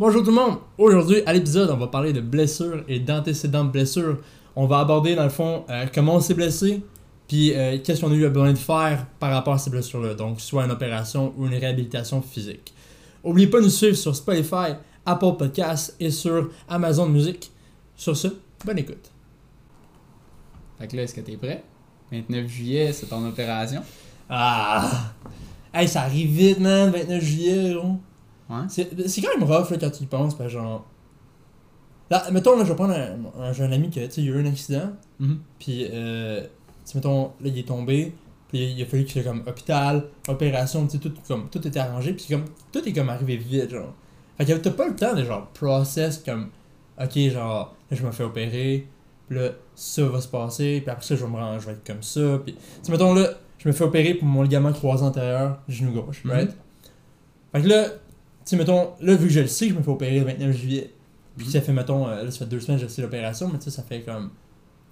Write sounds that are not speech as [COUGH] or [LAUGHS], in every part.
Bonjour tout le monde! Aujourd'hui, à l'épisode, on va parler de blessures et d'antécédents de blessures. On va aborder, dans le fond, euh, comment on s'est blessé, puis euh, qu'est-ce qu'on a eu besoin de faire par rapport à ces blessures-là. Donc, soit une opération ou une réhabilitation physique. N'oubliez pas de nous suivre sur Spotify, Apple Podcasts et sur Amazon Music. Sur ce, bonne écoute. Fait que là, est-ce que t'es prêt? 29 juillet, c'est ton opération. Ah! Hey, ça arrive vite, man, 29 juillet, gros. Ouais. C'est quand même rough là, quand tu y penses, parce genre. Là, mettons, là, je vais prendre un, un, ami qui a, eu un accident, Mhm. puis, euh, mettons, là, il est tombé, puis il a fallu qu'il soit comme hôpital, opération, tu tout, comme, tout était arrangé, puis comme, tout est comme arrivé vite, genre. Fait que t'as pas le temps de, genre, process comme, ok, genre, là, je me fais opérer, puis là, ça va se passer, puis après ça, je vais me rendre, je vais être comme ça, puis, tu mettons, là, je me fais opérer pour mon ligament croisé antérieur, genou gauche, Mhm. right? Fait que là, sais, mettons, là, vu que je le sais je me fais opérer le 29 juillet, puis Mhm. ça fait, mettons, euh, là, ça fait deux semaines que je sais l'opération, mais tu sais, ça fait comme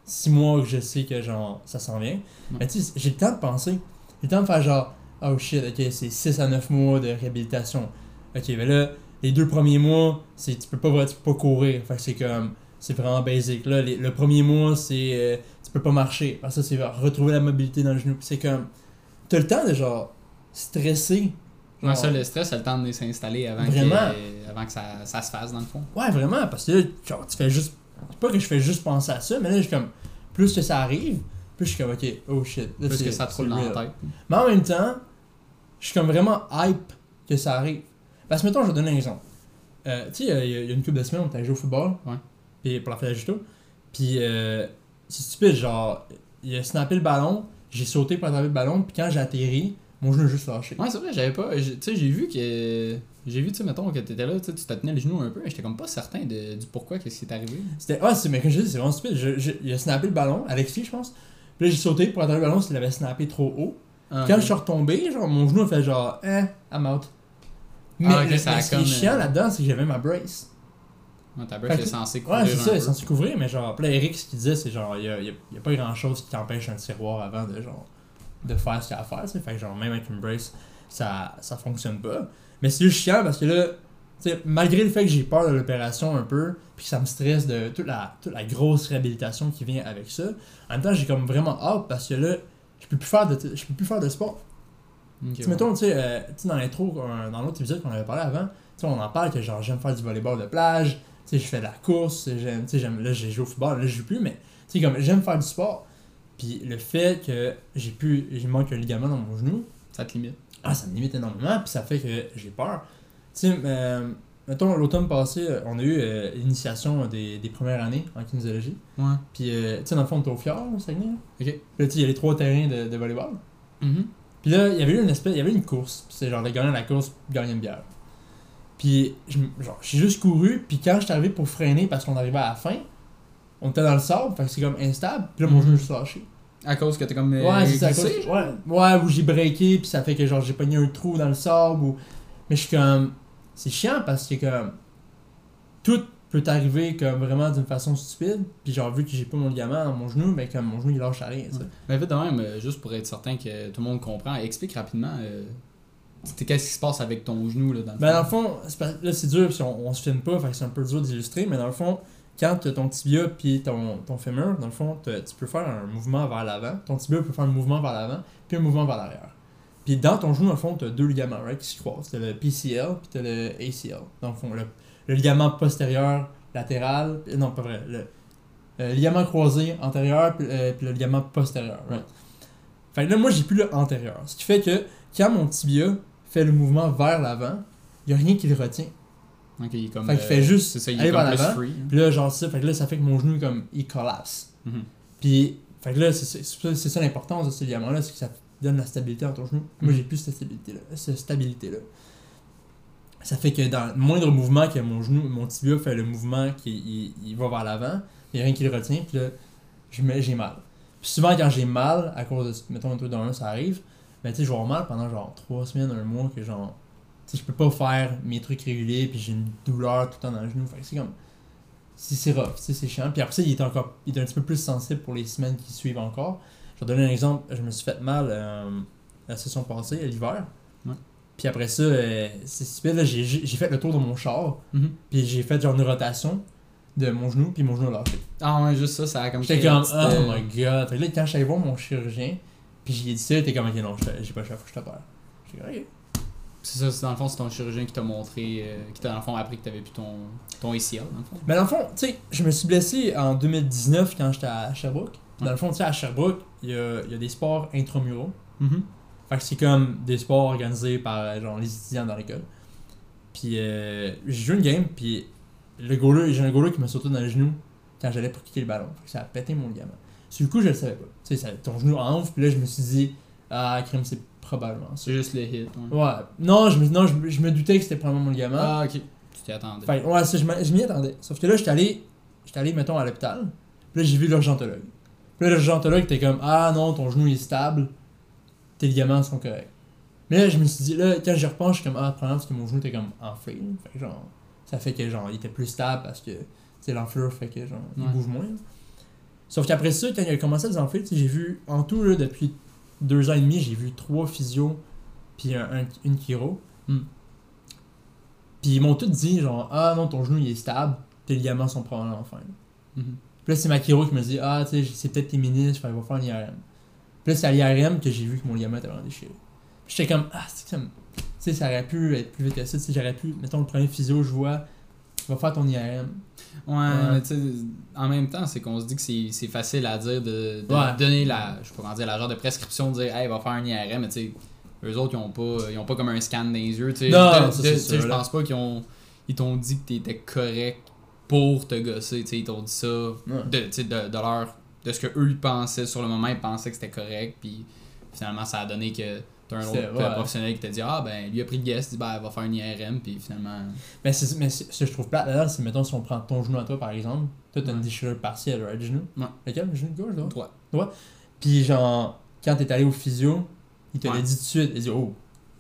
six mois que je sais que, genre, ça s'en vient. Mais tu sais, j'ai le temps de penser. J'ai le temps de faire, genre, oh shit, ok, c'est 6 à 9 mois de réhabilitation. Ok, ben là, les deux premiers mois, c'est tu peux pas, tu peux pas courir. Fait que c'est comme, c'est vraiment basic. Là, les- le premier mois, c'est, euh, tu peux pas marcher. Parce que ça, c'est retrouver la mobilité dans le genou. C'est comme, t'as le temps de, genre, stresser. Ouais, ça, le stress, a le temps de s'installer avant, que, avant que ça, ça se fasse, dans le fond. Ouais, vraiment, parce que là, genre, tu fais juste. C'est pas que je fais juste penser à ça, mais là, je suis comme. Plus que ça arrive, plus je suis comme, ok, oh shit. Là, Plus que ça te dans la tête. Mais en même temps, je suis comme vraiment hype que ça arrive. Parce que, mettons, je vais donner un exemple. Euh, tu sais, il y, a- il y a une couple de semaines, on était joué au football. Ouais. Puis pour la fête Justo. Puis, euh, c'est stupide, genre, il a snappé le ballon, j'ai sauté pour attraper le ballon, puis quand j'ai atterri, mon genou juste lâché. Ouais, c'est vrai, j'avais pas. Tu sais, j'ai vu que. J'ai vu, tu sais, mettons, que t'étais là, tu te tenais le genou un peu, mais j'étais comme pas certain de, du pourquoi, qu'est-ce qui est arrivé. C'était. Ah, c'est, mais comme je dis, c'est vraiment stupide. Je- je- il a snappé le ballon, Alexis, je pense? Puis là, j'ai sauté pour attraper le ballon, s'il avait snappé trop haut. Ah, Quand je suis retombé, genre, mon genou a fait genre, eh, I'm out. Mais Ah, ok, le- ça mais ce qui est chiant euh, là-dedans, c'est que j'avais ma brace. Ouais, ta que- est censée couvrir Ouais, c'est ça, peu. ils sont censés couvrir, mais genre, là, Eric, ce qu'il disait, c'est genre, il y a, y a- il y a pas grand chose qui t'empêche un tiroir avant de genre, de faire ce qu'il y a à faire, tu sais. Fait que genre, même avec une brace, ça, ça fonctionne pas. Mais c'est juste chiant parce que là, tu sais, malgré le fait que j'ai peur de l'opération un peu, puis que ça me stresse de toute la, toute la grosse réhabilitation qui vient avec ça, en même temps, j'ai comme vraiment hâte parce que là, je peux plus faire de, je peux plus faire de sport. Ok, Tu sais, ouais. mettons, tu sais, euh, tu sais, dans l'intro, dans l'autre épisode qu'on avait parlé avant, tu sais, on en parle que genre j'aime faire du volleyball de plage, tu sais, je fais de la course, j'aime, tu sais, j'aime, là j'ai joué au football, là je joue plus, mais tu sais, comme j'aime faire du sport. Puis le fait que j'ai pu, il manque un ligament dans mon genou, Ça te limite. ah, ça me limite énormément, puis ça fait que j'ai peur. Tu sais, euh, mettons, l'automne passé, euh, on a eu euh, l'initiation des, des premières années en kinésiologie. Ouais. Puis, euh, tu sais, dans le fond, t'es au fjord, au Saguenay. Ok. Puis là, tu sais, il y a les trois terrains de, de volleyball. Mhm. Puis là, il y avait eu une espèce, il y avait une course. Puis c'est genre le gagnant de la course gagnait une bière. Puis je, genre, j'ai juste couru. Puis quand j'étais arrivé pour freiner parce qu'on arrivait à la fin, on était dans le sable, fait que c'est comme instable. Puis là, mon Mhm. genou est juste lâché. À cause que t'es comme. euh, ouais, c'est ça. à cause- Ouais, ouais, où j'ai breaké. Puis ça fait que genre j'ai pogné un trou dans le sable. Ou... Mais je suis comme. C'est chiant parce que comme. Tout peut arriver comme vraiment d'une façon stupide. Puis genre, vu que j'ai pas mon ligament dans mon genou, mais comme mon genou il lâche à rien. tu sais. Mais vite de même, euh, juste pour être certain que tout le monde comprend, explique rapidement euh, c'était- qu'est-ce qui se passe avec ton genou là, dans le Ben, dans fond. le fond, c'est là c'est dur, puis on, on se filme pas, fait que c'est un peu dur d'illustrer, mais dans le fond, quand t'as ton tibia puis ton, ton fémur, dans le fond, tu peux faire un mouvement vers l'avant. Ton tibia peut faire un mouvement vers l'avant, puis un mouvement vers l'arrière. Puis dans ton genou, dans le fond, t'as deux ligaments right, qui se croisent. T'as le PCL, puis t'as le ACL. Dans le fond, le, ligament postérieur latéral, euh, non, pas vrai, le, ligament croisé antérieur, puis, euh, puis le ligament postérieur. Right. Fait que là, moi, j'ai plus le antérieur. Ce qui fait que quand mon tibia fait le mouvement vers l'avant, il n'y a rien qui le retient. Ok, il est comme. Fait qu'il fait juste C'est ça, il est comme plus free. hein. Puis là, genre ça, fait que là, ça fait que mon genou, comme, il collapse. Mhm. Puis, fait que là, c'est- ça, l'importance de ce ligament-là, c'est que ça donne la stabilité dans ton genou. Moi, Mhm. j'ai plus cette stabilité-là. Cette stabilité-là. Ça fait que dans le moindre mouvement que mon genou, mon tibia fait le mouvement qui il, il va vers l'avant, il n'y a rien qui le retient, puis là, j'ai mal. Puis souvent, quand j'ai mal, à cause de, mettons, un truc dans un, ça arrive, ben tu sais, je vais avoir mal pendant genre 3 semaines, un mois, que genre, je peux pas faire mes trucs réguliers, puis j'ai une douleur tout le temps dans le genou. Fait c'est comme. C'est c'est rough, c'est chiant. Puis après ça, il est encore. Il est un petit peu plus sensible pour les semaines qui suivent encore. Je vais donner un exemple. Je me suis fait mal euh, la session passée, à l'hiver. Ouais. Puis après ça, euh, c'est stupide, là, j'ai fait le tour de mon char, Mhm. puis j'ai fait genre une rotation de mon genou, puis mon genou a lâché. Ah ouais, juste ça, ça a comme J'étais comme, oh euh, my god. Fait que là, quand j'allais voir mon chirurgien, puis j'ai dit ça, était comme, ok, non, je- j'ai pas le choix, faut que je t'opère. J'ai dit, ok. C'est ça, c'est dans le fond, c'est ton chirurgien qui t'a montré, euh, qui t'a dans le fond appris que t'avais plus ton, ton ACL, dans le fond. Mais dans le fond, tu sais, je me suis blessé en 2019 quand j'étais à Sherbrooke. Dans Ouais. le fond, tu sais, à Sherbrooke, il y a, y a des sports intramuraux. Mhm. Fait que c'est comme des sports organisés par genre les étudiants dans l'école. Puis euh, j'ai joué une game, puis le goaler, j'ai un goaler qui m'a sauté dans le genou quand j'allais pour kicker le ballon. Fait que ça a pété mon ligament. Sur le coup, je le savais pas. Tu sais, ton genou enfle, puis là, je me suis dit, ah, crime, c'est probablement. C'est juste le hit. Ouais. Ouais. Non, je me, non, je, je me doutais que c'était probablement mon ligament. Ah, ok. Tu t'y attendais. Fait ouais, ça, je m'y attendais. Sauf que là, j'étais allé, j'étais allé, mettons, à l'hôpital. Puis là, j'ai vu l'urgentologue. Puis là, l'urgentologue était comme, ah non, ton genou est stable, tes ligaments sont corrects. Mais là, je me suis dit, là, quand j'y repense, je suis comme, ah, probablement parce que mon genou était comme enflé. Fait que genre, ça fait que genre, il était plus stable parce que, sais, l'enflure fait que genre, il Ouais. bouge moins. Sauf qu'après ça, quand il a commencé à tu sais, j'ai vu, en tout, là, depuis deux ans et demi, j'ai vu trois physios, puis un, un- une chiro. Hmm. Puis ils m'ont tous dit, genre, ah non, ton genou il est stable, tes ligaments sont probablement fins. Mhm. Puis là, c'est ma chiro qui me dit, ah, tu sais, c'est peut-être tes ministres, il va faire un IRM. Puis là, c'est à l'IRM que j'ai vu que mon ligament était vraiment déchiré. J'étais comme, ah, c'est comme, tu sais, ça aurait pu être plus vite que ça, tu sais, j'aurais pu, mettons, le premier physio, je vois, va faire ton IRM. Ouais, mais tu sais, en même temps, c'est qu'on se dit que c'est facile à dire de, de Ouais. donner la, je sais pas comment dire, la genre de prescription, de dire, hey, va faire un IRM, mais tu sais, eux autres, ils ont pas, ils ont pas comme un scan dans les yeux, tu sais. Je pense pas qu'ils ont, ils t'ont dit que t'étais correct pour te gosser, tu sais, ils t'ont dit ça Ouais. de, de, de leur, de ce que eux ils pensaient sur le moment, ils pensaient que c'était correct, puis finalement, ça a donné que t'as un autre ouais. professionnel qui t'a dit, ah, ben, lui a pris le guest, il dit, ben, va faire un IRM, puis finalement. Mais, ce que je trouve plate là-dedans, c'est, mettons, si on prend ton genou à toi, par exemple, toi, t'as une déchirure partielle, right, genou? Ouais. Lequel, le genou de gauche, là? Toi. Puis genre, quand t'es allé au physio, il te l'a dit tout de suite, il dit, oh,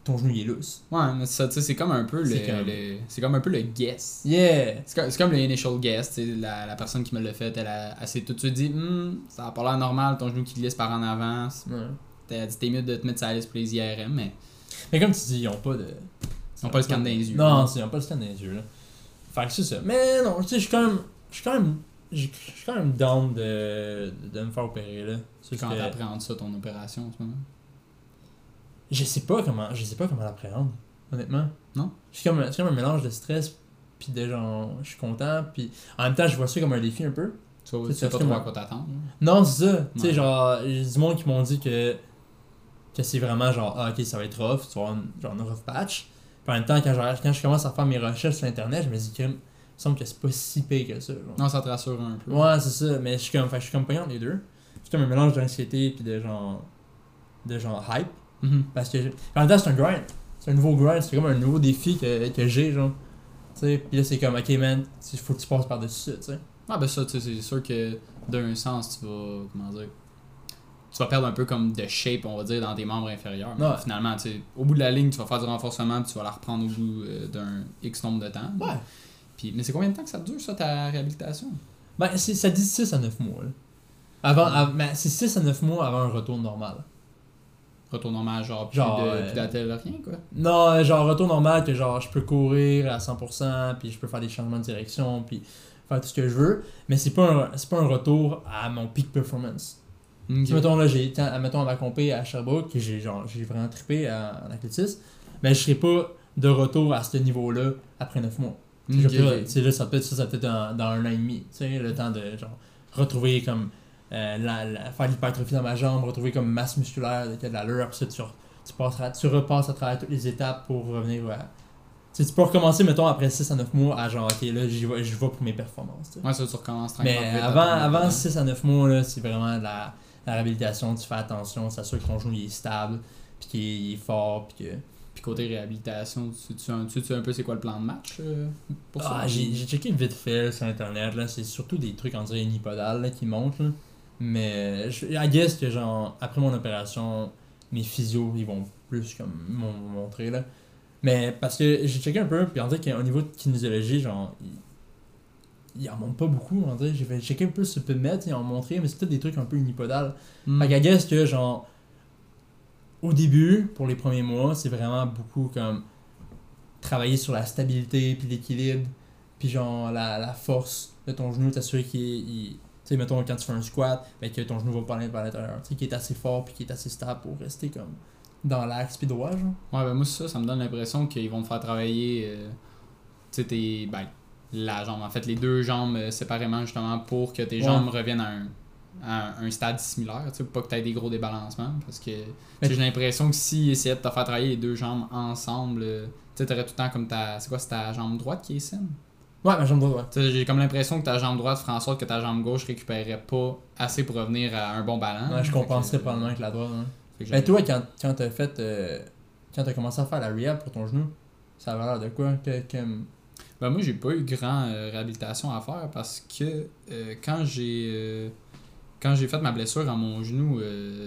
ton genou il est lousse. Ouais, mais ça, tu sais, c'est comme un peu le, C'est comme- le- c'est comme un peu le guess. Yeah! C'est comme, le initial guess, tu sais, la, la personne qui me l'a fait, elle, a, elle s'est tout de suite dit, Hum, ça a pas l'air normal, ton genou qui glisse par en avant, Ouais. T'as dit, t'es mieux de te mettre sur la liste pour les IRM, mais Mais comme tu dis, ils ont pas de. ils ont pas le scan dans les yeux. Non, ils ont pas le scan dans les yeux, là. Fait que c'est ça. Mais non, tu sais, je suis quand même. Je suis quand même. Je je suis quand même down de, de me faire opérer, là. Juste que t'appréhendes ça, ton opération en ce moment? Je sais pas comment. Je sais pas comment l'appréhender, honnêtement. Non? C'est comme, c'est comme un mélange de stress, puis de genre. Je suis content, puis en même temps, je vois ça comme un défi un peu. Tu sais, pas comme trop à quoi t'attendre. Non, c'est ça. Tu sais, genre, j'ai du monde qui m'ont dit que, que c'est vraiment genre, ah, ok, ça va être rough, tu vas avoir une, genre une rough patch. Puis en même temps, quand je, quand je commence à faire mes recherches sur internet, je me dis que, il me semble que c'est pas si pire que ça. genre. Non, ça te rassure un peu. Ouais, c'est ça, mais je suis comme, je suis comme payant les deux. C'est comme un mélange d'anxiété puis de genre, de genre hype. Mhm. Parce que, en même temps, c'est un grind. C'est un nouveau grind, c'est comme un nouveau défi que, que j'ai, genre. Tu sais, puis là, c'est comme, ok, man, il faut que tu passes par-dessus ça, tu sais. Ah, ben ça, tu sais, c'est sûr que d'un sens, tu vas. Comment dire Tu vas perdre un peu comme de shape, on va dire, dans tes membres inférieurs. Mais Ouais. Finalement, tu sais, au bout de la ligne, tu vas faire du renforcement, puis tu vas la reprendre au bout euh, d'un X nombre de temps. Ouais. Puis, mais c'est combien de temps que ça dure, ça, ta réhabilitation? Ben, ça dit 6 à 9 mois, là. Avant, av- ben, c'est 6 à 9 mois avant un retour normal. Retour normal, genre, plus Genre, de euh, plus rien, quoi. Non, euh, genre retour normal que genre je peux courir à 100%, puis je peux faire des changements de direction, puis faire tout ce que je veux, mais c'est pas un, pas un retour à mon peak performance. Si, mettons là, j'ai mettons à ma compé à Sherbrooke, que j'ai genre j'ai vraiment trippé en athlétisme, mais je serai pas de retour à ce niveau-là après 9 mois. Là, ça peut être ça, ça peut être dans, dans un an et demi, tu sais, le temps de genre retrouver comme euh, la, la- faire l'hypertrophie dans ma jambe, retrouver comme masse musculaire, de l'allure, après ça tu, tu, passeras, tu repasses à travers toutes les étapes pour revenir à. Tu peux recommencer, mettons, après 6 à 9 mois à genre, ok, là, j'y vais, j'y vais pour mes performances. tu sais. Ouais, ça, tu recommences Mais tranquillement vite avant, avant rythme. 6 à 9 mois, là, c'est vraiment la, la réhabilitation, tu fais attention, s'assure que ton genou il est stable, puis qu'il est, fort, puis que. Puis côté réhabilitation, tu sais un, tu sais un peu c'est quoi le plan de match euh, pour ça? Ah, j'ai checké vite fait sur internet, là, c'est surtout des trucs en dirait unipodal là, qui montent. Là. Mais je, I guess que genre après mon opération, mes physios ils vont plus comme m'ont montrer là. Mais parce que j'ai checké un peu, puis on dirait qu'au niveau de kinésiologie, genre ils en montrent pas beaucoup, on dirait. J'ai fait checker un peu sur PubMed, ils en ont montré, mais c'est peut-être des trucs un peu unipodal. Hmm. Fait qu'à que genre au début, pour les premiers mois, c'est vraiment beaucoup comme travailler sur la stabilité, puis l'équilibre, puis genre la, la force de ton genou, t'assurer qu'il il- Tu sais, mettons, quand tu fais un squat, ben, que ton genou va pas aller vers l'intérieur. Tu sais, qu'il est assez fort, puis qu'il est assez stable pour rester comme dans l'axe, puis droit, genre. Ouais, ben moi, ça, ça me donne l'impression qu'ils vont te faire travailler, euh, tu sais, tes, ben, la jambe, en fait, les deux jambes euh, séparément, justement, pour que tes Ouais. jambes reviennent à un, à un stade similaire, tu sais, pour pas que tu aies des gros débalancements, parce que Mais- j'ai l'impression que s'ils essayaient de te faire travailler les deux jambes ensemble, euh, tu sais, t'aurais tout le temps comme ta, c'est quoi, c'est ta jambe droite qui est saine? Ouais, ma jambe droite, j'ai comme l'impression que ta jambe droite ferait en sorte que ta jambe gauche récupérait pas assez pour revenir à un bon ballon. ouais. Je compenserais que- probablement avec la droite, Ben, j'ai- toi, quand, quand t'as fait. euh, quand t'as commencé à faire la rehab pour ton genou, ça avait l'air de quoi? Que, que- Ben moi, j'ai pas eu grand euh, réhabilitation à faire parce que euh, quand j'ai euh, quand j'ai fait ma blessure à mon genou,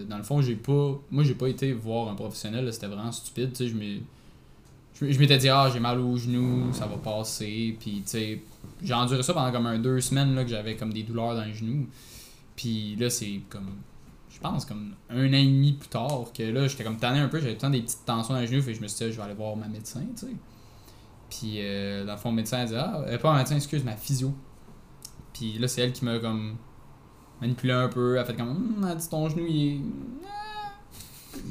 dans le fond, j'ai pas moi j'ai pas été voir un professionnel, c'était vraiment stupide, je je m'étais dit ah, j'ai mal au genou, ça va passer, puis tu sais, j'ai enduré ça pendant comme un deux semaines là que j'avais comme des douleurs dans le genou. Puis là, c'est comme je pense comme un an et demi plus tard que là, j'étais comme tanné un peu, j'avais temps des petites tensions dans le genou, fait que je me suis dit je vais aller voir ma médecin, tu sais. Puis, euh, dans le fond, le médecin a dit Ah, euh, pas un médecin, excuse, ma physio. Puis là, c'est elle qui m'a comme manipulé un peu. Elle a fait comme Hum, elle dit ton genou, il est. Ah,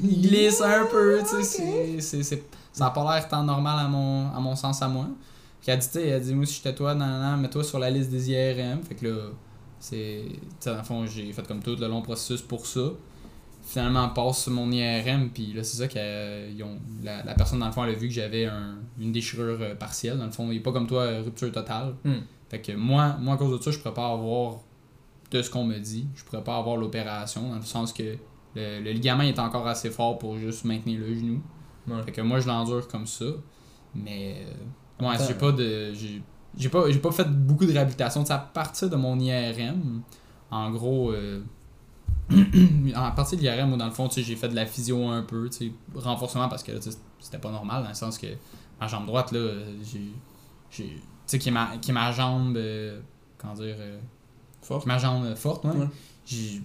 Il glisse un peu, tu sais. c'est- c'est- c'est- Ça a pas l'air tant normal à mon, à mon sens à moi. Puis elle a dit, tu sais, elle a dit, moi, si j'étais toi, nan, nan, nan, mets-toi sur la liste des IRM. Fait que là, c'est. Tu sais, dans le fond, j'ai fait comme tout le long processus pour ça. Finalement, passe sur mon IRM, puis là, c'est ça que la, la personne, dans le fond, elle a vu que j'avais un- une déchirure euh, partielle. Dans le fond, il est pas comme toi, euh, rupture totale. Hmm. Fait que moi, moi, à cause de ça, je pourrais pas avoir de ce qu'on me dit. Je pourrais pas avoir l'opération, dans le sens que le, le ligament est encore assez fort pour juste maintenir le genou. Ouais. Fait que moi, je l'endure comme ça. Mais, euh, ouais, j'ai pas de. J'ai pas, j'ai pas fait beaucoup de réhabilitation. Sais, à partir de mon IRM, en gros, euh, [CLEARS THROAT] à partir de l'IRM, moi, dans le fond, j'ai fait de la physio un peu, renforcement parce que c'était pas normal, dans le sens que ma jambe droite, là, j'ai. j'ai- Tu sais, qui est ma, qui est ma jambe. euh, comment dire. euh, Fort. qui est ma jambe euh, forte, ouais. Ouais. J'ai-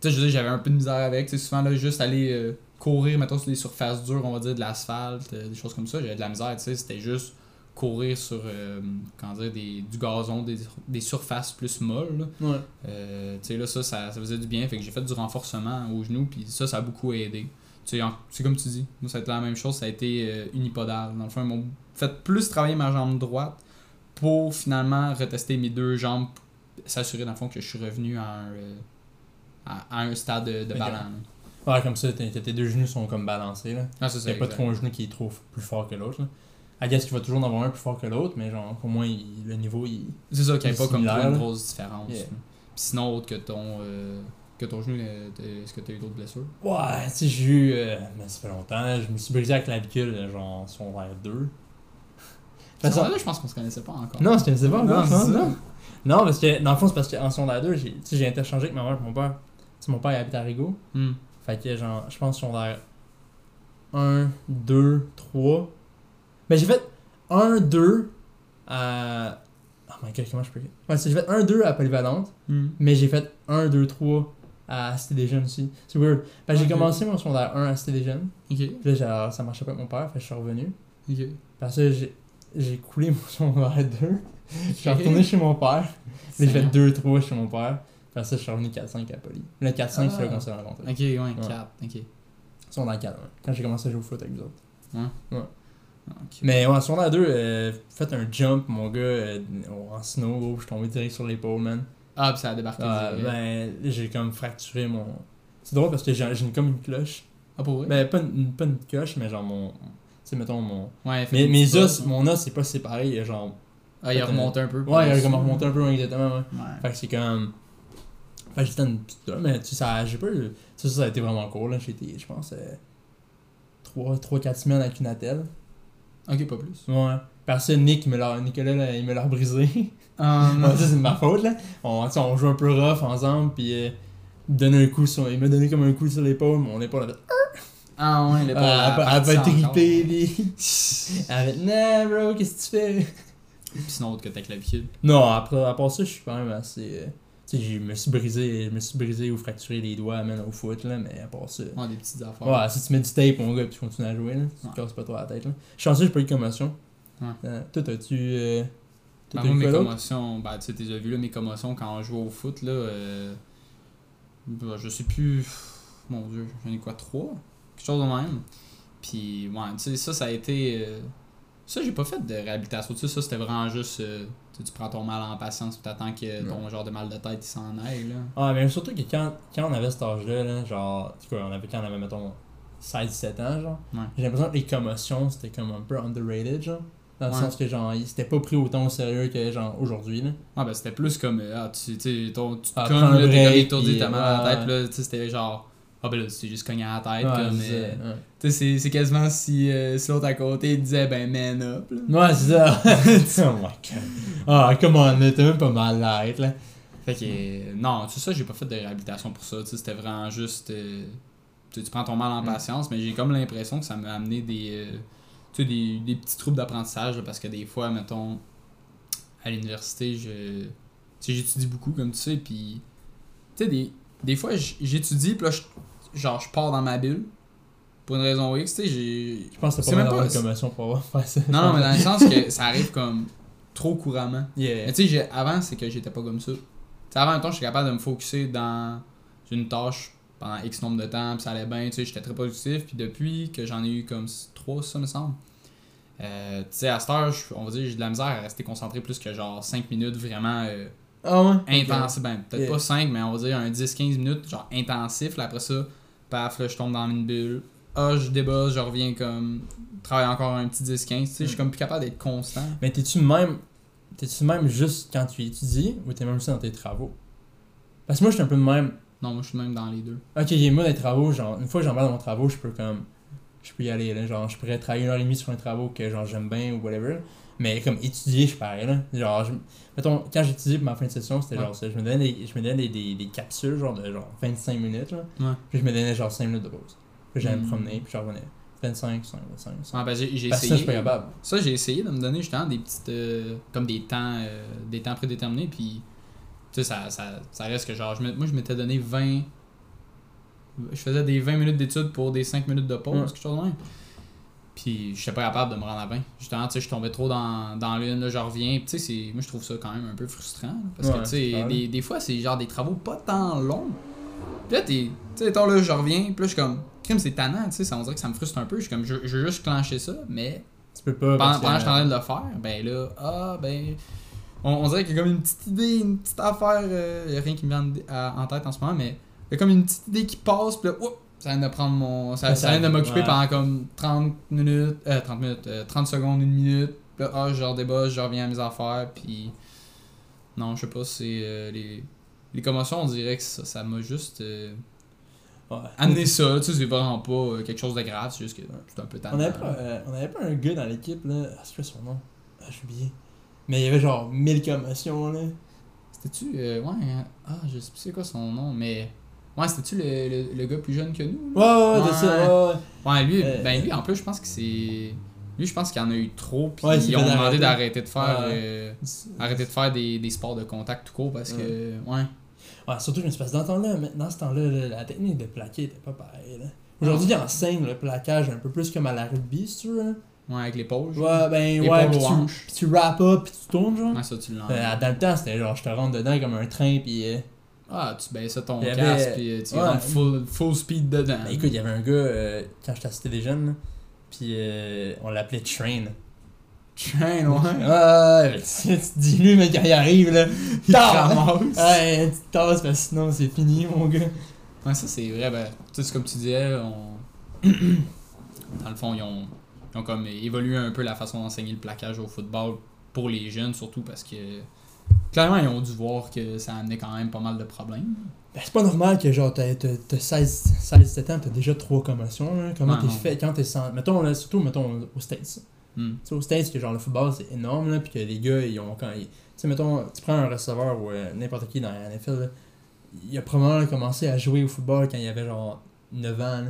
Tu sais, je veux dire, j'avais un peu de misère avec. Tu sais, souvent, là, juste aller euh, courir, mettons, sur des surfaces dures, on va dire, de l'asphalte, des choses comme ça, j'avais de la misère, tu sais. C'était juste courir sur, euh, comment dire, des, du gazon, des, des surfaces plus molles. Ouais. Euh, tu sais, là, ça, ça, ça faisait du bien. Fait que j'ai fait du renforcement au genou, puis ça, ça a beaucoup aidé. Tu sais, en- c'est comme tu dis, moi, ça a été la même chose, ça a été euh, unipodal. Dans le fond, ils m'ont fait plus travailler ma jambe droite pour finalement retester mes deux jambes, s'assurer, dans le fond, que je suis revenu à un, à, à un stade de, là. Ouais, comme ça, tes, tes deux genoux sont comme balancés, là. Ah, c'est ça. Il n'y a pas trop un genou qui est trop plus fort que l'autre. I guess qu'il va toujours en avoir un plus fort que l'autre, mais genre, au moins, il- le niveau, il. C'est ça, qu'il n'y a pas comme trop une grosse différence. Yeah. sinon, autre que ton, euh, que ton genou, euh, est-ce que tu as eu d'autres blessures? Ouais, tu sais, j'ai eu. euh, mais ça fait longtemps, je me suis brisé la clavicule, genre, son vers 2. De toute façon- là, je pense qu'on se connaissait pas encore. Non, je te sais pas encore, Non, non, non. Non, parce que, dans le fond, c'est parce qu'en secondaire 2, j'ai tu interchangé avec ma mère et mon père. Tu mon père, il habite à Rigaud. Hmm. Fait que, genre, je pense secondaire 1, 2, 3. Mais j'ai fait 1, 2 à. Oh my god, comment je peux. Ouais, j'ai fait 1, 2 à Polyvalente, Hmm. mais j'ai fait 1, 2, 3 à Cité des Jeunes aussi. C'est weird. Que j'ai Ok. commencé mon secondaire 1 à Cité des Jeunes. Ok. Puis là, genre, ça marchait pas avec mon père, fait que je suis revenu. Ok. Parce que j'ai j'ai coulé mon [LAUGHS] secondaire 2. Je suis retourné chez mon père. J'ai fait Seigneur. 2-3 chez mon père. Puis ça, je suis revenu 4-5 à Poly. Le 4-5, c'est là Ah. qu'on s'est rencontrés. Ok, ouais, 4. Ok. Ils sont dans le 4, ouais. Quand j'ai commencé à jouer au foot avec vous autres. Mais ouais, secondaire 2, euh, faites un jump, mon gars, euh, en snow, gros, puis je suis tombé direct sur l'épaule, man. Ah, puis ça a débarqué. Ah, ben, j'ai comme fracturé mon. C'est drôle parce que j'ai comme une cloche. ah, pour vrai? Ben, pas une, pas une coche, mais genre mon. Tu sais, mettons mon. ouais, fait Mes, os, pas. mon os, c'est pas séparé, il y a genre. Ah, il remonté un peu. Ouais, il a comme remonté un peu, ouais, exactement, ouais. Ouais. Fait que c'est comme. Fait que j'étais une petite là, mais tu sais, ça, j'ai pas. Ça, ça a été vraiment court, là. J'ai été, je pense, 3-4 semaines avec une attelle. Ok, pas plus. Ouais. Parce que Nick, il me l'a, Nicolas, là, il me l'a brisé. [LAUGHS] Ouais, ça, c'est de ma faute, là. On, joue un peu rough ensemble, puis euh, il me donnait un coup sur, il m'a donné comme un coup sur l'épaule, mon épaule avait. ah, ouais, les Elle avait parti trippé, encore. puis. [LAUGHS] Elle dit, nah, bro, qu'est-ce que tu fais? Puis sinon, autre que ta clavicule. Non, après, à part ça, je suis quand même assez. Je me suis brisé, je me suis brisé ou fracturé les doigts, man, au foot, là, mais à part ça. Ouais, des petites affaires. Ouais, si tu mets du tape, mon gars, puis tu continues à jouer, là, tu te casses pas trop la tête, là. Je suis chanceux, j'ai pas eu de commotion. Euh, toi, t'as-tu. Euh, t'as moi, mes commotions, ben, tu sais, t'as vu, là, mes commotions quand on jouait au foot, là, euh, ben, je sais plus, mon dieu, j'en ai quoi, trois? Quelque chose de même. Puis, ouais, tu sais, ça, ça a été, euh, ça, j'ai pas fait de réhabilitation, tu sais, ça, c'était vraiment juste, euh, tu tu prends ton mal en patience, puis t'attends que ton genre de mal de tête, il s'en aille, là. Ah, mais surtout que quand, quand on avait cet âge-là, là, genre, cas, on avait, quand on avait, mettons, 16-17 ans, genre, Ouais. j'ai l'impression que les commotions, c'était comme un peu underrated, genre. Dans le Ouais. sens que, genre, c'était pas pris autant au sérieux que, genre, aujourd'hui, là. Ah, ben, c'était plus comme, euh, ah, tu tu ton- tu te Ah, là, t'es comme break, étourdi, puis, t'as mal à la tête, là, tu sais, c'était genre, ah, ben là, tu t'es juste cogné à la tête, Ouais, comme, c'est euh, ouais. Tu sais, c'est- c'est quasiment si, euh, si l'autre à côté disait, ben, man up, là. Ouais, c'est ça. [LAUGHS] oh my god. Ah, comment on était même pas mal à être, là. Fait que, euh, non, tout ça, j'ai pas fait de réhabilitation pour ça, tu sais, c'était vraiment juste, euh, tu sais, tu prends ton mal en Mm. patience, mais j'ai comme l'impression que ça m'a amené des, tu sais, des, des petits troubles d'apprentissage, là, parce que des fois, mettons, à l'université, je, tu sais, j'étudie beaucoup, comme tu sais, puis, tu sais, des, des fois, j'étudie, puis là, je- genre, je pars dans ma bulle, pour une raison X, tu sais, j'ai... Je pense que C'est pas mal pas- d'avoir une commotion pour avoir fait ça. Non, non, mais dans le [LAUGHS] sens que ça arrive comme trop couramment. Yeah. Mais tu sais, avant, c'est que j'étais pas comme ça. Avant, un temps, j'étais capable de me focuser dans une tâche pendant X nombre de temps, puis ça allait bien, tu sais, j'étais très productif. Puis depuis que j'en ai eu comme 3, ça me semble, euh, tu sais, à cette heure, on va dire, j'ai de la misère à rester concentré plus que genre 5 minutes vraiment euh, Ah ouais? intensif. Ben, peut-être Yeah. pas 5, mais on va dire un 10-15 minutes, genre intensif. Là, après ça, paf, là, je tombe dans une bulle. Ah, je débosse, je reviens comme. Travaille encore un petit 10-15. Tu sais, je suis Mm. comme plus capable d'être constant. Mais t'es-tu même. T'es-tu même juste quand tu étudies ou t'es même aussi dans tes travaux? Parce que moi, je suis un peu de même. Non, moi, je suis même dans les deux. Ok, ok, moi, les travaux, genre, une fois que j'en vais dans mon travaux, je peux comme. Je peux y aller, là. Genre, je pourrais travailler une heure et demie sur un travaux que, genre, j'aime bien ou whatever. Mais comme étudier, je pareil, là. Genre, je- mettons, quand j'étudiais pour ma fin de session, c'était Ouais. genre ça. Je me donnais, des, je me donnais des, des, des capsules, genre, de genre 25 minutes, là. Ouais. Puis je me donnais genre 5 minutes de pause. Puis j'allais me Mm. promener, puis je revenais. 25, 5, 25, 5. Ah, ben, j'ai essayé. ça, je suis pas capable. Ça, j'ai essayé de me donner justement des petites. euh, comme des temps euh, des temps prédéterminés. Puis, tu sais, ça, ça, ça reste que genre. je me- moi, je m'étais donné 20. Je faisais des 20 minutes d'études pour des 5 minutes de pause, Ouais. quelque chose de même. Puis, je pas capable de me rendre à 20. Justement, tu sais, je tombais trop dans, dans l'une, là, je reviens. Tu sais, c'est- moi, je trouve ça quand même un peu frustrant. là, parce Ouais, que, tu sais, des, des fois, c'est genre des travaux pas tant longs. Puis là, t'es. Tu sais, là, je reviens. Puis là, je suis comme. Crime, c'est tannant, tu sais, ça, on dirait que ça me frustre un peu. Je suis comme, je, je veux juste clencher ça, mais Tu peux pas. pendant, pendant que je suis en train de le faire, ben là, ah, ben. On, on dirait qu'il y a comme une petite idée, une petite affaire. A rien qui me vient en tête en ce moment, mais il y a comme une petite idée qui passe, puis là, oups, ça vient de prendre mon. Ça, Ça, ça vient de m'occuper ouais. pendant comme 30 minutes, euh, 30 minutes, euh, 30 secondes, une minute. Puis là, ah, je redébosse, je reviens à mes affaires, puis. Non, je sais pas, c'est. euh, les, les commotions, on dirait que ça ça m'a juste. euh, Ouais. amené ça, tu sais, c'est vraiment pas euh, quelque chose de grave, c'est juste que c'est un peu tannant. On avait pas, euh, on avait pas un gars dans l'équipe, là. Ah, c'est quoi son nom Ah, j'ai oublié. Mais il y avait genre 1000 commotions, là. C'était-tu. euh, ouais. hein, Ah, je sais plus c'est quoi son nom, mais. Ouais, c'était-tu le, le, le gars plus jeune que nous? Ouais, ouais, ouais, ça, ouais, ouais. Lui, Euh, ben lui, en plus, je pense que c'est. Lui, je pense qu'il y en a eu trop, puis Ouais, ils ont demandé arrêter. d'arrêter de faire. Euh, arrêter de faire des, des sports de contact tout court parce que. Ouais. Ouais, surtout je me suis passé dans ce temps-là, mais dans ce temps-là, là, la technique de plaquer était pas pareille, là. Aujourd'hui, il enseigne le plaquage un peu plus comme à la rugby, si tu veux, là. Ouais, avec l'épaule. genre. Ouais, ben, ouais, puis tu, puis tu wrap up, puis tu tournes, genre. Ouais, ça, tu. Euh, dans le temps, c'était genre, je te rentre dedans comme un train, puis. euh, Ah, tu baissais ton avait- casque, puis euh, tu Ouais. rentres full, full speed dedans. Ben, écoute, il y avait un gars, euh, quand j'étais à Cité des Jeunes, puis euh, on l'appelait Train. Train, ouais. Ouais, ben, [LAUGHS] tu, te dis, lui, mais quand il arrive, là, Il ramasse. Ouais, tu tasses, parce que sinon, c'est fini, mon gars. Ouais, ça c'est vrai, ben, tu sais, c'est comme tu disais, on... [CLEARS THROAT] dans le fond, ils ont, ils ont comme évolué un peu la façon d'enseigner le plaquage au football pour les jeunes, surtout parce que clairement, ils ont dû voir que ça amenait quand même pas mal de problèmes. Ben, c'est pas normal que genre t'as t'as- t'as 16, 16 17 ans, t'as déjà trois commotions. Là. Comment Ouais, t'es fait quand t'es sans. Mettons, là, surtout mettons aux States. Hmm. Tu sais, aux States, que genre le football c'est énorme, là, puis que les gars, ils ont quand. ils- Tu sais, mettons, tu prends un receveur ou euh, n'importe qui dans la NFL, là, il a probablement commencé à jouer au football quand il avait genre 9 ans. Là.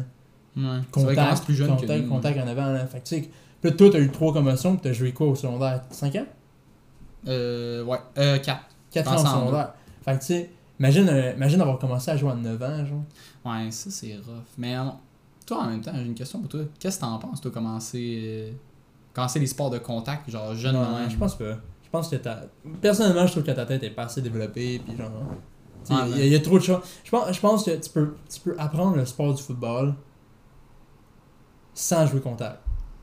Ouais. Contact, plus jeune contact, que contact en 9 ans. Là. Fait que tu sais, puis toi, t'as eu trois commotions, puis t'as joué quoi au secondaire? 5 ans? Euh, ouais, euh, 4. 4 ans au secondaire. Fait que tu sais, Imagine, euh, imagine avoir commencé à jouer à 9 ans, genre. Ouais, ça c'est rough. Mais euh, toi, en même temps, j'ai une question pour toi. Qu'est-ce que t'en penses, toi, commencer, euh, commencer les sports de contact, genre jeune Non, je pense pas. Je pense que ta... Personnellement, je trouve que ta tête est pas assez développée, puis genre... Ouais, y, il y a trop de choses. Je pense, je pense que tu peux, tu peux apprendre le sport du football sans jouer contact.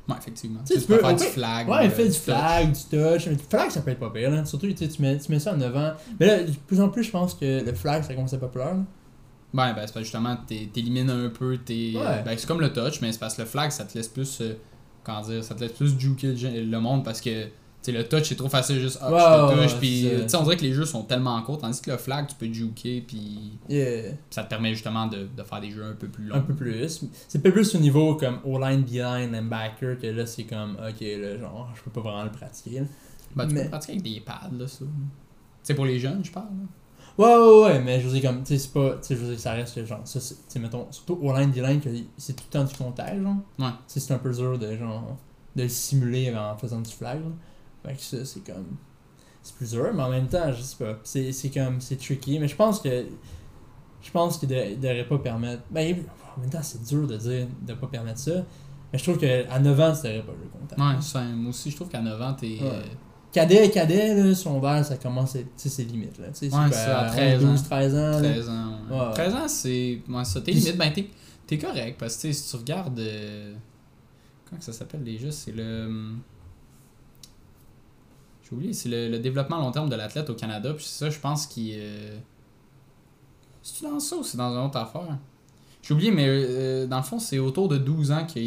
Ouais, effectivement. Tu sais, Tu, peux faire ouais, du flag. Ouais, euh, fait du flag, du touch. Du flag, ça peut être pas pire, là. Surtout, tu mets, tu mets ça 9 ans. Mais là, de plus en plus, je pense que le flag, ça commence à être populaire. Ouais, ben c'est parce que justement, t'é- t'élimines un peu tes. Ouais. Ben c'est comme le touch, mais c'est parce que le flag, ça te laisse plus. euh, comment dire, ça te laisse plus juker le monde parce que. Le touch, c'est trop facile, juste hop, Ouais, je te touche, ouais, puis c'est tu sais, on dirait que les jeux sont tellement courts, tandis que le flag, tu peux juker, puis Yeah. ça te permet justement de, de faire des jeux un peu plus longs. Un peu plus. C'est pas plus au niveau comme O-line, B-line, linebacker que là, c'est comme, ok, là, genre, je peux pas vraiment le pratiquer. là. Ben, tu Mais- peux pratiquer avec des pads, là, ça. Sais, pour les jeunes, je parle. là. Ouais, ouais, ouais, mais je veux dire, comme, tu sais, c'est pas, tu sais, je veux dire, ça reste genre, ça, c'est, tu sais, mettons, surtout O-line, B-line, que c'est tout le temps du contact, genre. Ouais. Tu sais, c'est un peu dur de, genre, de le simuler en faisant du flag, là. Fait que ça, c'est comme, c'est plus dur, mais en même temps, je sais pas, c'est, c'est comme, c'est tricky, mais je pense que, je pense qu'il de- devrait pas permettre, ben, en même temps, c'est dur de dire, de pas permettre ça, mais je trouve qu'à 9 ans, tu devrais pas jouer contact. Ouais, ça, moi aussi, je trouve qu'à 9 ans, t'es. Ouais. euh, Cadet, cadet, là, secondaire, ça commence à tu sais, c'est limite, là. Tu sais, Ouais, c'est à à 13 12, ans. 13 ans. là. 13 ans. ouais. Ouais. 13 ans, c'est. Ouais, ça. T'es limite, ben t'es, t'es correct parce que tu sais, si tu regardes. euh, Comment ça s'appelle déjà C'est le. J'ai oublié, c'est le, le développement à long terme de l'athlète au Canada. Puis c'est ça, je pense qu'il. Euh... C'est-tu dans ça ou c'est dans une autre affaire? J'ai oublié, mais euh, dans le fond, c'est autour de 12 ans que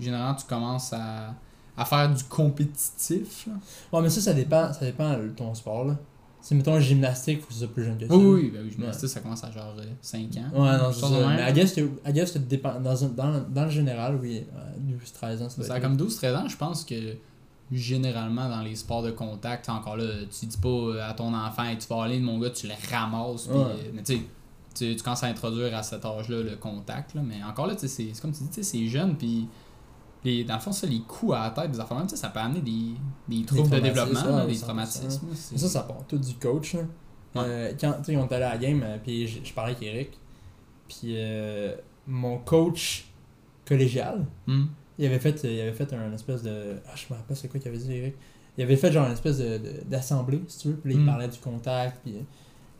généralement tu commences à, à faire du compétitif. là. Ouais, mais ça, ça dépend, ça dépend de ton sport, là. Si, mettons, le gymnastique, faut que ce soit plus jeune que ça. Oui, oui, ben oui, dis, ça commence à genre 5 ans. Ouais, non, c'est ça. même. Mais I guess que, I guess que dépend, dans, un- dans, dans le général, oui, euh, 12, 13 ans, ça Ça être- comme 12-13 ans, je pense que généralement dans les sports de contact, encore là, tu dis pas à ton enfant, tu vas aller, mon gars, tu le ramasses. Ouais. euh, mais tu sais, tu commences à introduire à cet âge-là le contact. Là, mais encore là, c'est c'est comme tu dis, c'est jeune, puis les, dans le fond, ça, les coups à la tête des sais, ça peut amener des, des troubles de développement, là, des 100%. traumatismes. ça, ça part tout du coach, là. Ouais. Euh, quand, on est allé à la game, euh, puis je, je parlais avec Eric, puis euh, mon coach collégial, Hmm. Il avait fait, il avait fait un espèce de. Ah, je me rappelle c'est quoi qu'il avait dit, Eric. Il avait fait genre une espèce de- de- d'assemblée, si tu veux. Puis là, il Mm. parlait du contact. Puis,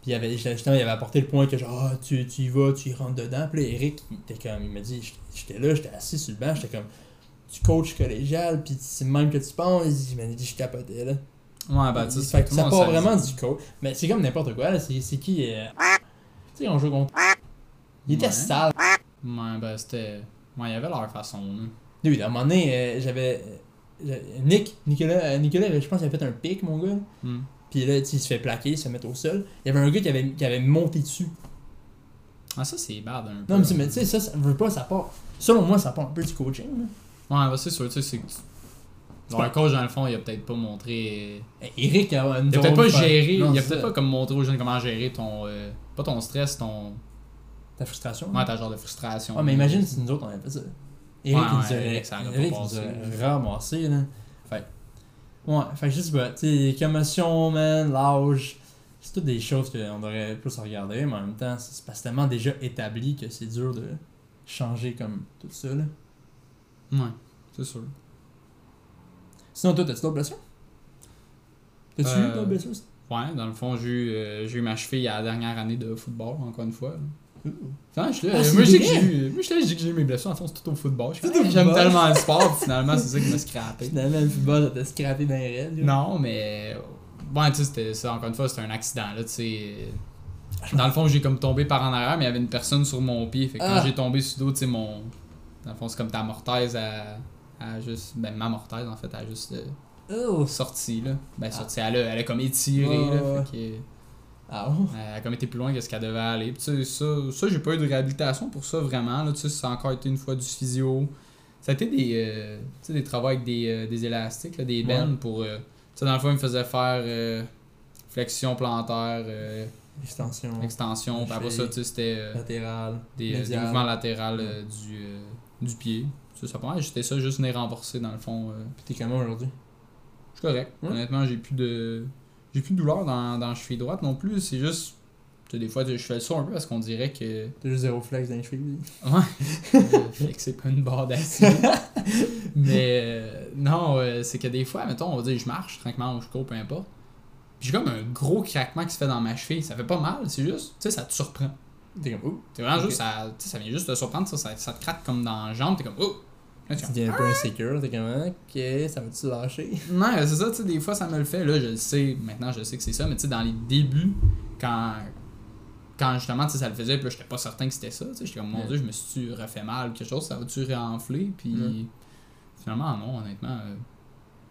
puis il avait, justement, il avait apporté le point que genre, ah, tu, tu y vas, tu y rentres dedans. Puis là, Eric, il était comme, il m'a dit, j'étais là, j'étais assis sur le banc, j'étais comme, tu coaches collégial, puis c'est même que tu penses. Il m'a dit, je capotais là. Ouais, ben, tu sais, ça part vraiment du coach. Mais c'est comme n'importe quoi, là. C'est qui. euh, Tu sais, on joue contre. Il était Ouais. sale. Ouais, ben, c'était. Ouais, il y avait leur façon. là. Oui, à un moment donné, euh, j'avais. j'avais- Nick, Nicolas, euh, Nicolas, je pense qu'il avait fait un pic, mon gars. Hmm. Puis là, il se fait plaquer, il se fait mettre au sol. Il y avait un gars qui avait, qui avait monté dessus. Ah, ça, c'est bad un peu. Non, mais tu sais, ça, ça veut pas, ça part. Selon moi, ça part un peu du coaching. là. Ouais, ben, c'est sûr, tu sais, c'est Genre, un coach, dans le fond, il a peut-être pas montré. Eh, Eric a Il a peut-être pas géré, il a peut-être pas comme montré aux jeunes comment gérer ton. euh, pas ton stress, ton. Ta frustration. Ouais, ta genre de frustration. Ouais, mais imagine si nous autres, on avait fait ça. Eric, Ouais, il nous ouais, Eric, pas nous aurait ramassé, là. Fait Ouais, fait je sais pas, tu sais, les commotions, man, l'âge, c'est toutes des choses qu'on devrait plus regarder, mais en même temps, c'est c'est tellement déjà établi que c'est dur de changer comme tout ça, là. Ouais, c'est sûr. Sinon, toi, t'as-tu d'autres blessures? T'as-tu eu Euh, d'autres blessures? Ouais, dans le fond, j'ai eu, euh, j'ai eu ma cheville à la dernière année de football, encore une fois. là. Ah, moi, je dis que j'ai eu, moi, je te dis que j'ai eu mes blessures, en fond, c'est tout au football. J'aime tellement le sport, finalement, c'est ça qui m'a scrappé. Finalement, le football, ça t'a scrappé dans les raids. Non, mais. Ouais, tu sais, c'était ça, encore une fois, c'était un accident, là, tu sais. Dans le fond, j'ai comme tombé par en arrière, mais il y avait une personne sur mon pied. Fait que quand Ah. j'ai tombé sur le dos, tu sais, mon. Dans le fond, c'est comme ta mortaise à. à juste. Ben, ma mortaise, en fait, a juste. euh, Oh! sorti, là. Ben, Ah. sorti, elle a, comme étiré, là. Fait que. Ah, oh. Elle a comme été plus loin que ce qu'elle devait aller. Puis, tu sais, ça, ça j'ai pas eu de réhabilitation pour ça vraiment. Là, tu sais, ça a encore été une fois du physio. Ça a été des, euh, tu sais, des travaux avec des, euh, des élastiques, là, des bennes pour. euh, tu sais, dans le fond, ils me faisaient faire euh, flexion plantaire, euh, Extension. extension. Puis après ça, tu sais, c'était euh, des, euh, des mouvements latéraux euh, du, euh, du pied. Ça, ça pas mal, J'étais ça juste né renforcé dans le fond. euh, Puis t'es comment aujourd'hui? je suis correct. Ouais. Honnêtement, j'ai plus de. J'ai plus de douleur dans, dans la cheville droite non plus. C'est juste. Des fois, je fais saut un peu parce qu'on dirait que. T'as juste zéro flex dans les cheveux. Ouais. que c'est pas une barre d'acier. [LAUGHS] Mais euh, non, euh, c'est que des fois, mettons, on va dire, je marche tranquillement ou je cours, peu importe. Puis j'ai comme un gros craquement qui se fait dans ma cheville. Ça fait pas mal, c'est juste, tu sais, ça te surprend. T'es comme, ouh. C'est vraiment juste, ça, tu sais, ça vient juste te surprendre, ça, ça, ça te craque comme dans la jambe, t'es comme, oh! Tu deviens un peu insécure, t'es comme, ok, ça va-tu lâcher? Non, c'est ça, tu sais, des fois ça me le fait. Là, je le sais, maintenant je sais que c'est ça, mais tu sais, dans les débuts, quand, quand justement, tu sais, ça le faisait, puis là, j'étais pas certain que c'était ça, tu sais, j'étais comme, mon Ouais. dieu, je me suis refait mal, quelque chose, ça va-tu réenfler, puis Ouais. finalement, non, honnêtement, euh,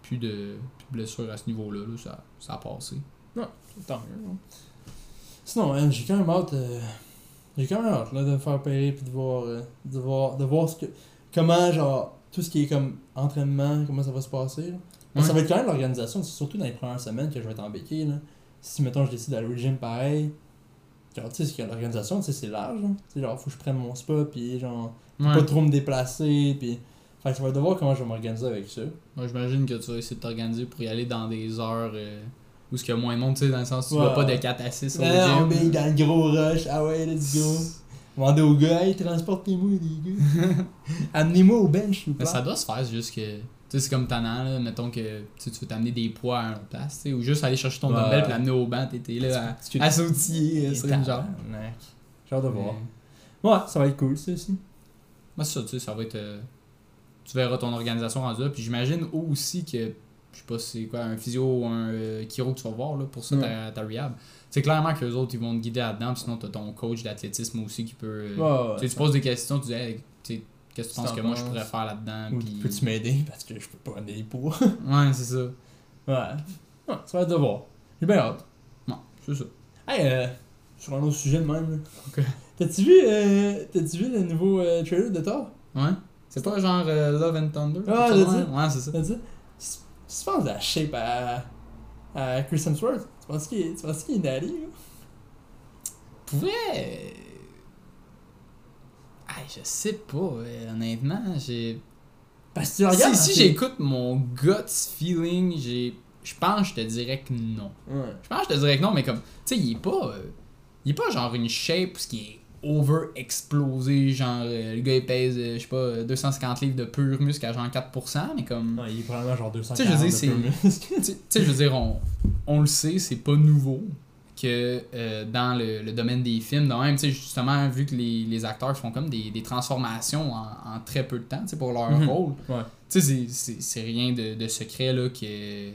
plus, de, plus de blessures à ce niveau-là, là, ça, ça a passé. Tant mieux. hein. Sinon, j'ai quand même hâte. euh, J'ai quand même hâte là, de me faire opérer puis de voir, euh, de voir, de voir ce que, comment, genre, tout ce qui est comme entraînement, comment ça va se passer. là. Ça va être quand même l'organisation, c'est surtout dans les premières semaines que je vais être en béquille. Là. Si, mettons, je décide d'aller au gym pareil, genre, tu sais, l'organisation, tu sais, c'est large. hein. Tu sais, genre, faut que je prenne mon spa, puis genre, Ouais. pas trop me déplacer, puis. Fait que ça va être de voir comment je vais m'organiser avec ça. Moi, j'imagine que tu vas essayer de t'organiser pour y aller dans des heures euh, où il y a moins de monde, tu sais, dans le sens où tu Ouais, vas pas de ouais. 4 à 6 au Non, gym. mais dans le gros rush, ah ouais, let's go. Demandez aux gars, hey, transportez-moi, les gars. [LAUGHS] Amenez-moi au bench, Mais plaît. ça doit se faire, c'est juste que. Tu sais, c'est comme tannant, là. Mettons que tu veux t'amener des poids à une place, tu sais, ou juste aller chercher ton dumbbell puis l'amener au banc, t'étais là à, à sautiller sur une. Tabarnak. J'ai hâte de voir. Ouais, ça va être cool, ça aussi. Moi, c'est ça, tu sais, ça va être. euh, tu verras ton organisation rendue là. Puis j'imagine aussi que. Je sais pas si c'est quoi, un physio ou un euh, chiro que tu vas voir là, pour ça, Ouais. ta, ta rehab. C'est clairement que les autres, ils vont te guider là-dedans. Sinon, t'as ton coach d'athlétisme aussi qui peut. euh, Ouais, ouais. tu sais, tu poses des questions, tu dis, hey, qu'est-ce que tu penses que moi je pourrais faire là-dedans? Ou Puis... peux-tu m'aider? Parce que je peux pas des poids. [LAUGHS] Ouais, c'est ça. ouais. Ouais, ça va être de voir. J'ai bien hâte. Non, c'est ça. Hey, euh, sur un autre sujet de même. Ok. T'as-tu vu, euh, t'as-tu vu le nouveau euh, trailer de Thor? Ouais. C'est pas genre euh, Love and Thunder? Ah, de? Ouais, c'est ça. T'as dit? Tu penses à la shape à, à Chris Hemsworth? Tu penses qu'il est, qu'il est daddy, là? Pourrait. Ah, je sais pas, euh, honnêtement. J'ai. Parce que tu regardes. Si, si j'écoute mon gut feeling, j'ai. Je pense que je te dirais que non. Ouais. Je pense que je te dirais que non, mais comme. Tu sais, il est pas. euh, il est pas genre une shape ce qui est over explosé, genre euh, le gars il pèse, euh, je sais pas, euh, 250 livres de pur muscle à genre 4%, mais comme. Non, il est probablement genre 200 Tu sais, je veux dire, c'est- Tu sais- je veux dire, on, on le sait, c'est pas nouveau que euh, dans le, le domaine des films, de même, tu sais, justement, vu que les, les acteurs font comme des, des transformations en, en très peu de temps, tu sais, pour leur rôle, Ouais. sais, c'est- c'est c'est rien de, de secret, là, que...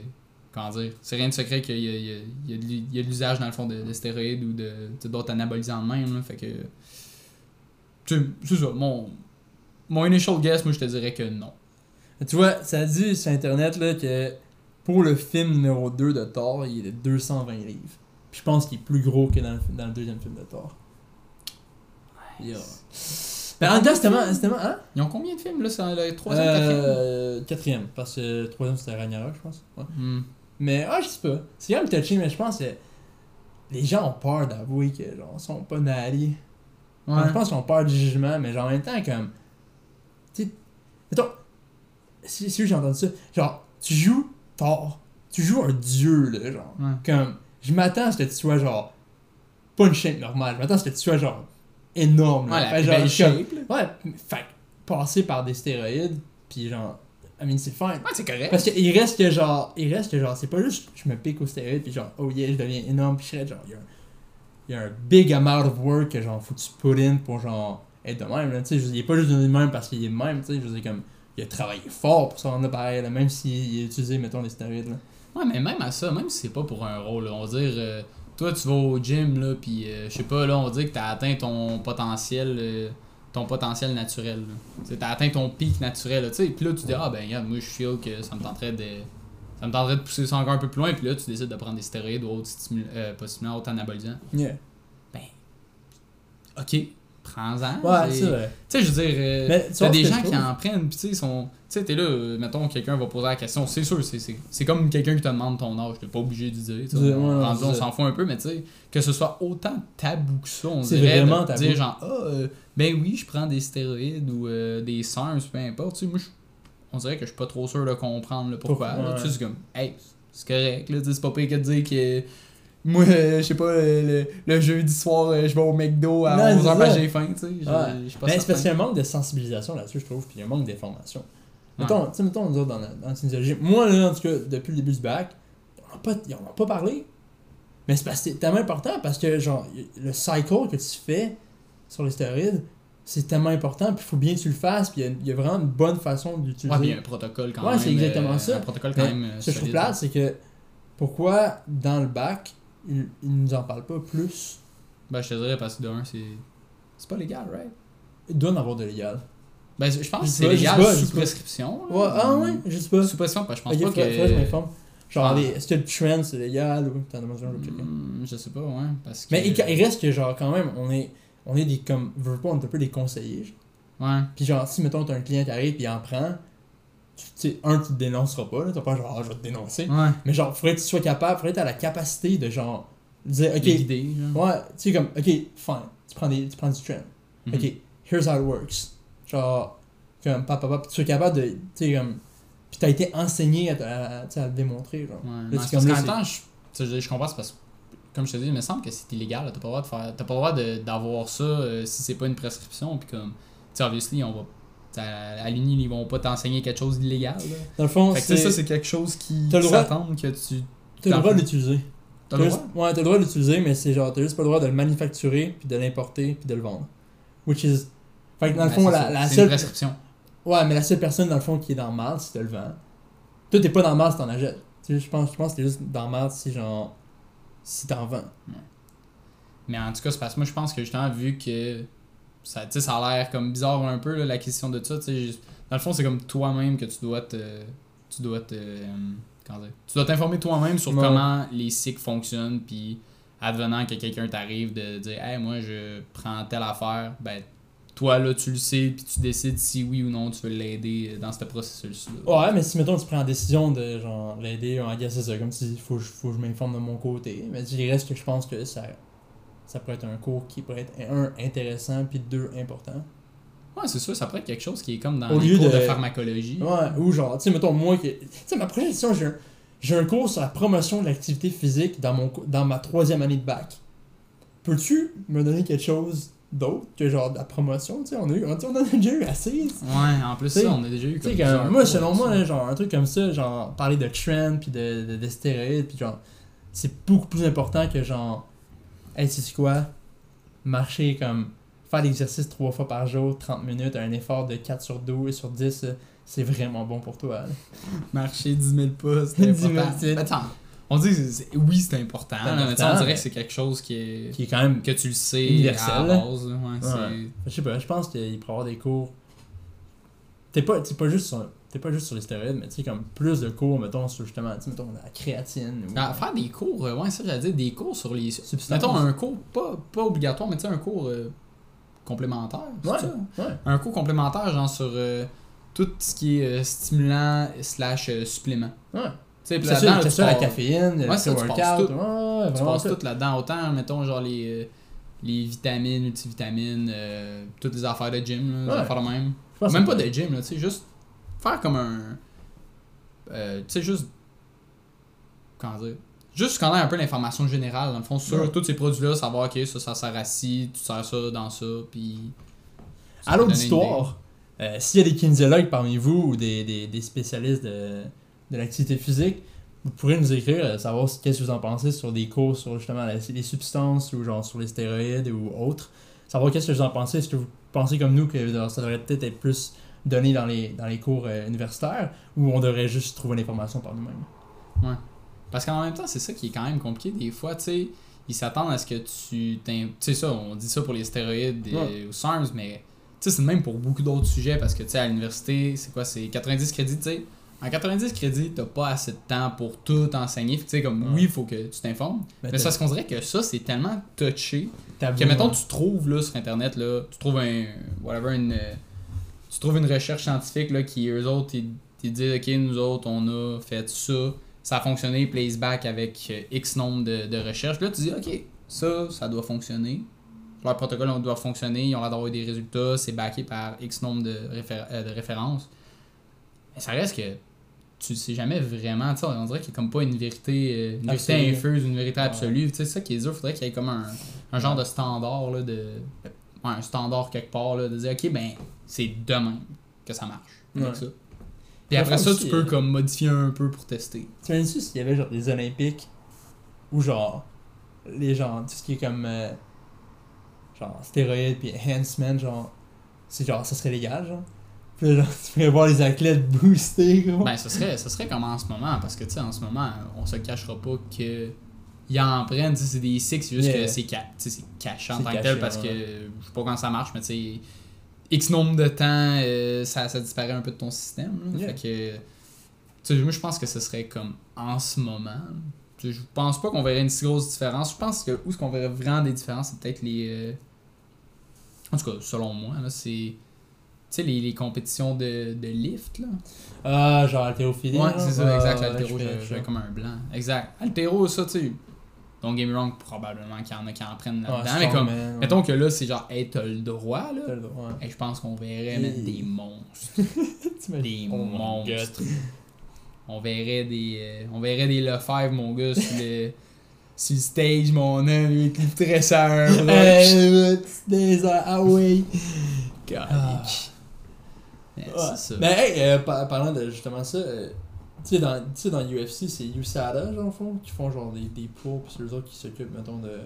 Comment dire? C'est rien de secret qu'il y a, il y a- il y a de l'usage, dans le fond, de, de stéroïdes ou de d'autres anabolisants de même, là, fait que... C'est ça, mon... Mon initial guess, moi, je te dirais que non. Tu vois, ça dit sur internet là, que pour le film numéro 2 de Thor, il est de 220 livres. Puis je pense qu'il est plus gros que dans le, dans le deuxième film de Thor. Yeah. Mais en même temps, c'était tellement- c'était tellement. Hein? Ils ont combien de films, là? C'est le troisième, quatrième? Euh, quatrième, parce que le troisième c'était Ragnarok, je pense. Ouais. Hmm. Mais, ah, je sais pas. C'est quand même touché, mais je pense que les gens ont peur d'avouer que, genre, sont pas nalés. Ouais. Je pense qu'ils ont peur du jugement, mais genre, en même temps, comme. Tu sais. Mettons. Si, si j'ai entendu ça, genre, tu joues Thor. Tu joues un dieu, là, genre. Ouais. Comme. Je m'attends à ce que tu sois, genre. Pas une shape normale. Je m'attends à ce que tu sois, genre. Énorme, là. Ouais, la Fait genre, comme- shape. Ouais, fait que passer par des stéroïdes, puis genre. I mean, c'est fine. Ouais, c'est correct. Parce qu'il reste que genre, il reste que genre, c'est pas juste je me pique aux stéroïdes puis genre, oh yeah, je deviens énorme puis je serais genre, il y, a un- il y a un big amount of work que genre, faut que tu put in pour genre, être de même, là, tu sais, il est pas juste de même parce qu'il est de même, tu sais, je veux dire, comme, il a travaillé fort pour ça rendre pareil, là, même s'il a utilisé, mettons, des stéroïdes, là. Ouais, mais même à ça, même si c'est pas pour un rôle, là, on va dire, euh, toi tu vas au gym, là, pis euh, je sais pas, là, on va dire que t'as atteint ton potentiel, euh, ton potentiel naturel. Tu T'as atteint ton pic naturel, là, tu sais, pis là tu dis, ah ben, regarde, moi je feel que ça me tenterait de. Ça me tenterait de pousser ça encore un peu plus loin, puis là tu décides de prendre des stéroïdes ou autres stimulants, euh, pas stimulants, autres anabolisants. Yeah. Ok, prends-en. Ouais, c'est- c'est vrai. Tu sais, je veux dire, euh, t'as des gens qui en prennent, pis tu sais, sont. Tu sais, t'es là, euh, mettons, quelqu'un va poser la question, c'est sûr, c'est- comme quelqu'un qui te demande ton âge, t'es pas obligé de dire, tu sais, Ouais, on, ouais, s'en fout un peu, mais tu sais, que ce soit autant tabou que ça, on dirait, vraiment de tabou. dire genre, ah, euh, ben oui, je prends des stéroïdes ou des SARMs, peu importe, tu sais, moi, on dirait que je suis pas trop sûr de comprendre le pourquoi, tu sais, c'est comme, hey, c'est correct, là, c'est pas pire que de dire que moi, euh, je sais pas, le, le- le jeudi soir, euh, je vais au McDo à Non, 11h c'est parce que ça. j'ai faim, tu sais. Ouais. Mais c'est parce qu'il y a un manque de sensibilisation là-dessus, je trouve, puis il y a un manque d'information. Ouais. Mettons, tu sais, mettons, nous autres, dans la, dans la moi, là, en tout cas, depuis le début du bac, on pas, ils en ont pas parlé. Mais c'est parce que c'est tellement important parce que, genre, le cycle que tu fais sur les stéroïdes, c'est tellement important, puis il faut bien que tu le fasses, puis il y y, a vraiment une bonne façon d'utiliser. Ouais, il y a un protocole quand Ouais, même. c'est exactement euh, ça. Un protocole Mais quand même. euh, Ce que je trouve plate, c'est que pourquoi dans le bac, ils nous en parlent pas plus Ben, je te dirais parce que de un, c'est. C'est pas légal, right? Il doit en avoir de légal. Ben, je pense que c'est légal pas, sous prescription. là. Ouais, ah ouais, je sais pas. Sous prescription, parce que je pense Ok, pas que. je m'informe. Genre, Ah. est-ce que le trend c'est légal ou t'en as besoin de checker? Hmm, je sais pas, ouais. Parce que. Mais il, il reste que, genre, quand même, on est, on est des, comme, veux pas, on est un peu des conseillers. genre. Ouais. Puis, genre, si, mettons, t'as un client qui arrive et il en prend, tu un, tu te dénonceras pas, là. T'as pas genre, ah, je vais te dénoncer. Ouais. Mais, genre, faudrait que tu sois capable, faudrait que t'aies la capacité de, genre, dire, ok, genre. ouais, tu sais, comme, ok, fine, tu prends, des, tu prends du trend. Mhm. Ok, here's how it works. Genre, comme, papa, papa, tu es capable de, tu sais, comme, puis t'as été enseigné à, à, à le démontrer, genre. Ouais. Là, comme là, qu'en même temps, je, je, je comprends, c'est parce que, comme je te dis, il me semble que c'est illégal. T'as pas le droit de faire. T'as pas le droit d'avoir ça euh, si c'est pas une prescription. Puis comme, tu sais, obviously, on va. Tu À, à l'Uni, ils vont pas t'enseigner quelque chose d'illégal. là. Dans le fond, Fait que tu sais, ça, c'est quelque chose qui T'as le droit- s'attend que tu. t'as le droit de l'utiliser. T'as le droit? Ouais, t'as le droit de l'utiliser, mais c'est genre, t'as juste pas le droit de le manufacturer, puis de l'importer, puis de le vendre. Which is. Fait que dans le fond, c'est la, ça. la C'est une seule. prescription. Ouais, mais la seule personne, dans le fond, qui est dans le mal, c'est de le vendre. Toi, t'es pas dans le mal si t'en achètes. Tu sais, je pense, je pense que t'es juste dans le mal si, genre. Si t'en vends. Mais en tout cas, c'est parce que moi, je pense que justement, vu que ça, ça a l'air comme bizarre un peu, la question de ça, juste- dans le fond, c'est comme toi-même que tu dois te. Tu dois te. euh, comment dire Tu dois t'informer toi-même sur Ouais. comment les cycles fonctionnent, puis advenant que quelqu'un t'arrive de dire, hey, moi, je prends telle affaire, ben, toi, là, tu le sais, puis tu décides si oui ou non tu veux l'aider dans ce processus-là. Ouais, mais si, mettons, tu prends la décision de, genre, l'aider, on gars, c'est ça, comme si, faut, faut que je m'informe de mon côté. Mais il reste que je pense que ça. Ça pourrait être un cours qui pourrait être, un, intéressant, puis deux, important. Ouais, c'est sûr, ça pourrait être quelque chose qui est comme dans Au les lieu cours de, de- pharmacologie. Ouais, ou genre, tu sais, mettons, moi, que, tu sais, ma prochaine question, j'ai un, j'ai un cours sur la promotion de l'activité physique dans, mon, dans ma troisième année de bac. Peux-tu me donner quelque chose d'autre que genre de la promotion, tu sais, on a eu, on, on en a déjà eu assez. Ouais, en plus, T'sais, ça, on a déjà eu comme comme, moi, selon moi, là, genre, un truc comme ça, genre, parler de trend, puis de, de, de stéroïdes, puis genre, c'est beaucoup plus important que genre, hey, tu sais quoi, marcher comme, faire l'exercice trois fois par jour, 30 minutes, un effort de 4 sur 12 et sur 10, euh, c'est vraiment bon pour toi. là. [LAUGHS] Marcher 10 000 pas, 10 c'est 000, important. c'est- Attends, on dit que c'est- c'est- oui, c'est important, C'est là, mais important, on dirait mais- que c'est quelque chose qui est. Qui est quand même, que tu le sais Universel, à base. Ouais, c'est- je sais pas, je pense qu'il pourrait y avoir des cours. T'es pas, t'es pas juste sur, pas juste sur les stéroïdes, mais tu sais, comme plus de cours, mettons, sur justement, tu mettons, la créatine. Ou, Ah, faire des cours, euh, ouais, ça j'allais dire, des cours sur les. Substances. Mettons un cours, pas, pas obligatoire, mais tu sais, un cours euh, complémentaire. Ouais. ça? Ouais. Un cours complémentaire, genre sur euh, tout ce qui est euh, stimulant slash euh, supplément. Ouais. Tu sais, puis là-dedans, tu la caféine, le Ouais, ça, tu passes tout. Ouais, Tu passes tout. là-dedans, autant, mettons, genre les, euh, les vitamines, multivitamines, euh, toutes les affaires de gym, là, les affaires de même. Même pas de gym, là, tu sais, juste faire comme un. euh, tu sais, juste. Comment dire Juste connaître un peu l'information générale, dans le fond, sur Ouais. tous ces produits-là, savoir, ok, ça, ça sert à ci, tu sers ça dans ça, puis. À l'auditoire, euh, s'il y a des kinésiologues parmi vous ou des, des, des spécialistes de, de l'activité physique, vous pourrez nous écrire, euh, savoir ce- qu'est-ce que vous en pensez sur des cours sur justement la- les substances ou genre sur les stéroïdes ou autres. Savoir qu'est-ce que vous en pensez. Est-ce que vous pensez comme nous que ça devrait peut-être être plus donné dans les, dans les cours euh, universitaires ou on devrait juste trouver l'information par nous-mêmes? Parce qu'en même temps, c'est ça qui est quand même compliqué. Des fois, tu sais, ils s'attendent à ce que tu Tu sais, ça, on dit ça pour les stéroïdes et Ouais. aux SARMs, mais tu sais, c'est le même pour beaucoup d'autres sujets parce que, tu sais, à l'université, c'est quoi C'est 90 crédits, tu sais. En 90 crédits, t'as pas assez de temps pour tout enseigner. Tu sais, comme, Ouais. oui, il faut que tu t'informes. Ben, Mais c'est parce qu'on dirait que ça, c'est tellement touché tabou, que, mettons, tu trouves, là, sur Internet, là, tu trouves un... Whatever, une... Tu trouves une recherche scientifique, là, qui, eux autres, ils, ils disent, OK, nous autres, on a fait ça, ça a fonctionné, place back avec euh, X nombre de, de recherches. Là, tu dis, OK, ça, ça doit fonctionner. Leur protocole on doit fonctionner, ils ont l'air d'avoir des résultats, c'est backé par X nombre de, réfé- euh, de références. Mais ça reste que tu sais jamais vraiment, tu on dirait qu'il n'y a comme pas une vérité, euh, une vérité infuse, une vérité absolue. Tu sais, c'est ça qui est dur, faudrait qu'il y ait comme un, un genre de standard, là, de. Ouais, un standard quelque part, là, de dire, ok, ben, c'est de même que ça marche. Avec Ouais. ça. Puis après ça, tu peux euh, comme modifier un peu pour tester. Tu imagines s'il y avait genre des Olympiques où genre les gens, tout ce qui est comme euh, genre stéroïdes puis enhancement, genre c'est genre ça serait légal genre? Puis genre tu pourrais voir les athlètes booster gros. Ben, ce serait, ce serait comme en ce moment, parce que, tu sais, en ce moment, on se cachera pas que. Ils en prennent, c'est des six, c'est juste Yeah. que c'est ca- caché en tant que tel parce que je sais pas quand ça marche, mais tu sais, X nombre de temps, euh, ça, ça disparaît un peu de ton système. Yeah. Fait que. Moi, je pense que ce serait comme en ce moment. Je pense pas qu'on verrait une si grosse différence. Je pense que où est-ce qu'on verrait vraiment des différences, c'est peut-être les. euh, En tout cas, selon moi, là, c'est. Tu sais, les, les compétitions de, de lift, là. Ah, genre haltérophilie. Ouais, c'est ça, exact. fais- j'avais comme un blanc. Exact. Altéro, ça, tu sais. Don't get me wrong, probablement qu'il y en a qui en prennent Ouais, là-dedans. mais comme, ouais. mettons que là, c'est genre, hey, t'as le droit, T'as là. le droit, ouais. Et je pense qu'on verrait mettre des monstres. [LAUGHS] Des Oh monstres. God. On verrait des. euh, on verrait des Lefebvre, mon gars, sur le, [LAUGHS] sur le stage, mon homme, [LAUGHS] des heures, ah oui. Ah. Ouais. C'est ça. Mais hey, euh, par- parlant de justement ça, euh, tu sais, dans, tu sais, dans UFC, c'est USADA, genre, fond, qui font genre des, des poids, puis c'est eux autres qui s'occupent, mettons, de,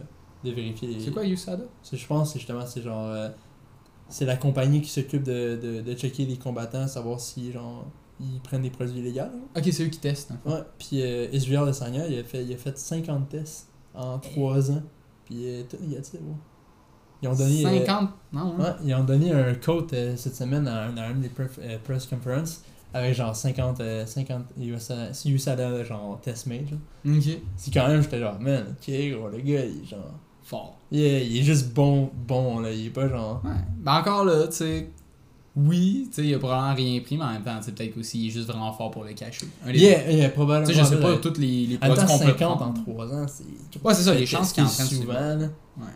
de vérifier les. C'est quoi USADA? C'est- Je pense c'est justement, c'est genre. euh, c'est la compagnie qui s'occupe de, de, de checker les combattants, savoir si, genre, ils prennent des produits illégaux. Ok, c'est eux qui testent. hein. Ouais, puis euh, Israel Adesanya, il a, fait, il a fait 50 tests en 3 ans. Puis euh, tout- dit, ouais. Ils ont donné. euh, 50 Non, hein? Ouais, ils ont donné un quote euh, cette semaine à un, à un des euh, press conference avec genre 50, euh, 50 USA, si USADA genre test genre. Ok. C'est quand même, j'étais genre, man, ok, gros, le gars, il est genre. Fort. Il est, il est juste bon, bon, là, il est pas genre. Ouais. Ben encore là, tu sais. Oui, tu sais, il a probablement rien pris, mais en même temps, tu sais, peut-être qu'aussi il est juste vraiment fort pour le cacher. Un des Yeah, yeah, probablement. Tu sais, je sais pas tous les, les produits qu'on peut 50 prendre. en 3 ans, c'est. Ouais, c'est ça, les c'est chances qu'il en prenne, c'est souvent. Ouais.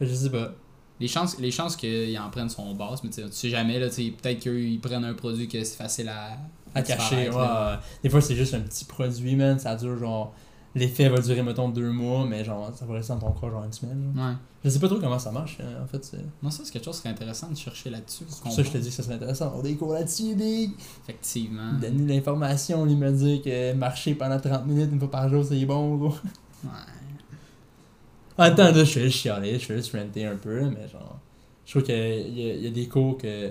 Je sais pas. Les chances, les chances qu'ils en prennent sont basses, mais tu sais, jamais, là, peut-être qu'ils prennent un produit que c'est facile à, À cacher, ouais. ouais. Des fois, c'est juste un petit produit, man. Ça dure genre. L'effet va durer, mettons, deux mois, mais genre, ça va rester dans ton corps, genre une semaine. genre. Ouais. Je sais pas trop comment ça marche, euh, en fait. C'est Non, ça, c'est quelque chose qui serait intéressant de chercher là-dessus. c'est pour ça que je te dis que ça serait intéressant. On des cours là-dessus, des. Effectivement. Donner l'information, lui me dire que marcher pendant 30 minutes une fois par jour, c'est bon, gros. Ouais. Temps, là, je juste chialer, je fais juste ranter un peu, mais genre. Je trouve qu'il y, y a des cours que.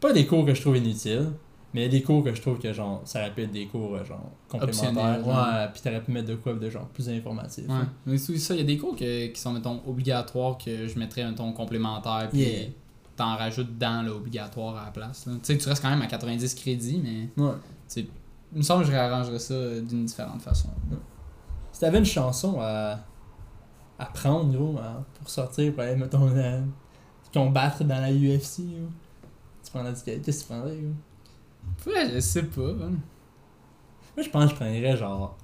Pas des cours que je trouve inutiles, mais il y a des cours que je trouve que genre, ça aurait pu être des cours euh, genre complémentaires. Ouais, pis t'aurais pu mettre de quoi de genre plus informatif. Ouais. là. Mais c'est ça, il y a des cours que- qui sont, mettons, obligatoires que je mettrais, mettons, complémentaires, puis Yeah. t'en rajoutes dans l'obligatoire à la place. Tu sais, tu restes quand même à 90 crédits, mais Ouais. il me semble que je réarrangerais ça euh, d'une différente façon. Si t'avais une chanson à, à prendre, gros, à- pour sortir, pour aller, mettons, euh, combattre dans la UFC, gros, tu prendrais du Qu'est-ce que tu prendrais, gros? Ouais, je sais pas. hein. Moi, je pense que je prendrais genre.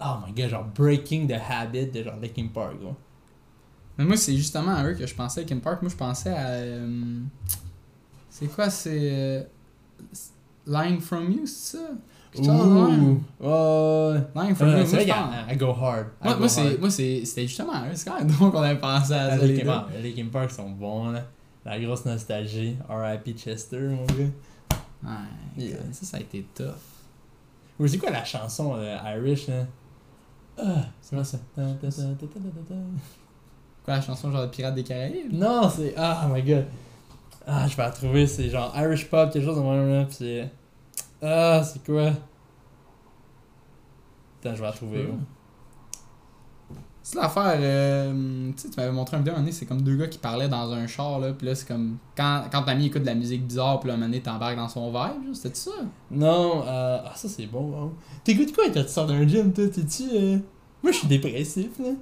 Oh my god, genre Breaking the Habit de genre Linkin Park, gros. Mais moi, c'est justement à eux que je pensais, Linkin Park. Moi, je pensais à. euh, c'est quoi, c'est. euh, Lying from You, c'est ça? Même. Ouh! Ouais! Euh, moi, vrai je qu'elle pense- elle go hard. Moi, moi, c'est, c'était justement même drôle qu'on avait pensé à ça. les. Park, Park sont bons, là. La grosse nostalgie. R.I.P. Chester, mon gars. Ouais, Yeah. ça, ça a été tough. Ou c'est quoi la chanson euh, Irish, là? Ah, c'est quoi ça? Quoi, la chanson genre de Pirates des Caraïbes? Non, c'est. Ah, my god. Ah, je vais la trouver. C'est genre Irish Pop, quelque chose de même, là. Pis c'est. Ah, c'est quoi? Attends, je vais la trouver, gros. C'est l'affaire, euh, tu sais, tu m'avais montré un vidéo un moment c'est comme deux gars qui parlaient dans un char, là, pis là, c'est comme, quand, quand t'as mis écoute de la musique bizarre, pis là, un moment donné, t'embarques dans son vibe, c'était ça? Non, euh... ah, ça c'est bon. hein. T'écoutes quoi quand tu sors d'un gym, toi? T'es-tu. euh, Moi, je suis dépressif, là.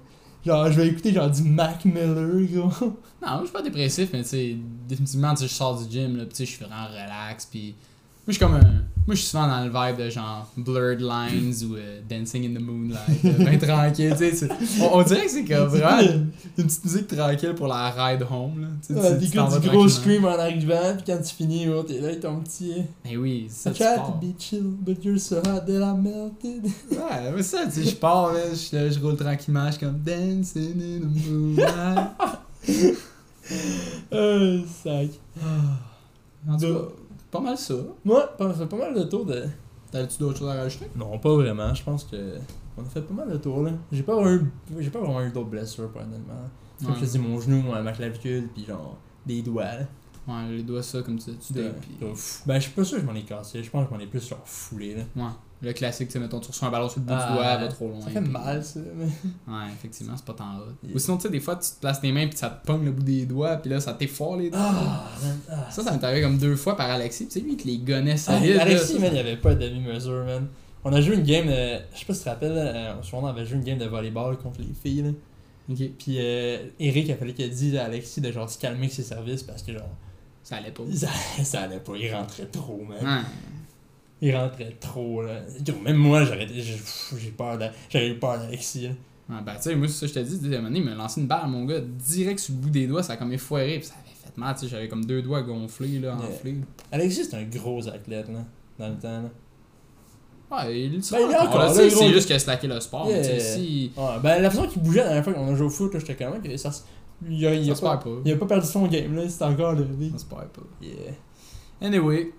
Genre, je vais écouter genre du Mac Miller, gros. Non, moi, je suis pas dépressif, mais tu sais, définitivement, tu sais, je sors du gym, là, pis tu sais, je suis vraiment relax, pis moi, je suis comme un, Moi, je suis souvent dans le vibe de genre Blurred Lines ou euh, Dancing in the Moonlight. euh, ben tranquille, tu sais. c'est- On, on dirait que c'est comme [LAUGHS] vraiment une, une petite musique tranquille pour la ride home, là. Ouais, tu- vas du gros scream en arrivant, puis quand tu finis, oh, t'es là avec ton petit. Mais oui, c'est I ça, tu tried to be chill, but you're so hot that I melted. Ouais, mais ça, tu sais, je pars, là, je, je roule tranquillement, je suis comme Dancing in the Moonlight. Oh, [LAUGHS] sac. En tout cas, pas mal ça. Moi, on a fait pas mal de tours de. T'avais-tu d'autres choses à rajouter? Non, pas vraiment. Je pense que. On a fait pas mal de tours là. J'ai pas vraiment eu, j'ai pas vraiment eu d'autres blessures, pour honnêtement. Comme je te dis, mon genou, ma clavicule, puis genre des doigts. Là. Ouais, les doigts, ça, comme tu tu tapes, puis- Ben, je suis pas sûr que je m'en ai cassé. Je pense que je m'en ai plus genre foulé là. Ouais. Le classique, tu mettons, tu reçois un ballon sur le bout Ah, du doigt, elle va trop loin. Ça fait puis- mal ça. Mais... [LAUGHS] Ouais, effectivement, c'est pas tant hot. Yeah. Ou sinon, tu sais, des fois, tu te places tes mains, puis ça te pogne le bout des doigts, puis là, ça t'effoire les doigts. Ah, ah. Ça, ça m'est arrivé comme deux fois par Alexis, tu sais, lui, il te les gonnait Ah, solide. là, Alexis, ça, man, il avait pas de demi-mesure, man. On a joué une game de. Je sais pas si tu te rappelles, là, souvent on avait joué une game de volleyball contre les filles, là. Puis euh, Eric, il a fallu qu'il dise à Alexis de genre se calmer avec ses services parce que genre. ça allait pas. Ça, [LAUGHS] ça allait pas, il rentrait trop, man. Ouais. Il rentrait trop, là. Même moi, j'aurais j'ai peur eu peur d'Alexis. Ouais, ben, tu sais, moi, c'est ça, je te dis, à un moment donné, il m'a lancé une balle, mon gars, direct sur le bout des doigts, ça a comme effoiré, puis ça avait fait mal, tu sais, j'avais comme deux doigts gonflés, là, Yeah. enflés. Alexis, c'est un gros athlète, là. Dans le temps, là. Ouais, il, Ben, il est encore, là, sais, gros. c'est juste qu'il a slacké le sport, Yeah. tu sais, si. Ouais, ben, la façon qu'il bougeait la dernière fois qu'on a joué au foot, là, j'étais quand même que ça. Il a, il a pas, pas. il a pas perdu son game, là. C'était encore le. Perd pas. Yeah. Anyway,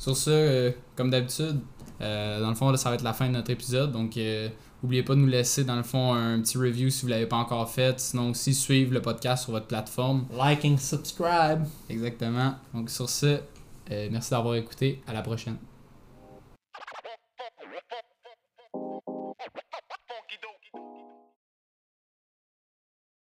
sur ce, euh, comme d'habitude, euh, dans le fond, là, ça va être la fin de notre épisode. Donc, euh, n'oubliez pas de nous laisser, dans le fond, un petit review si vous l'avez pas encore fait. Sinon, aussi, suivre le podcast sur votre plateforme. Liking, subscribe. Exactement. Donc, sur ce, euh, merci d'avoir écouté. À la prochaine.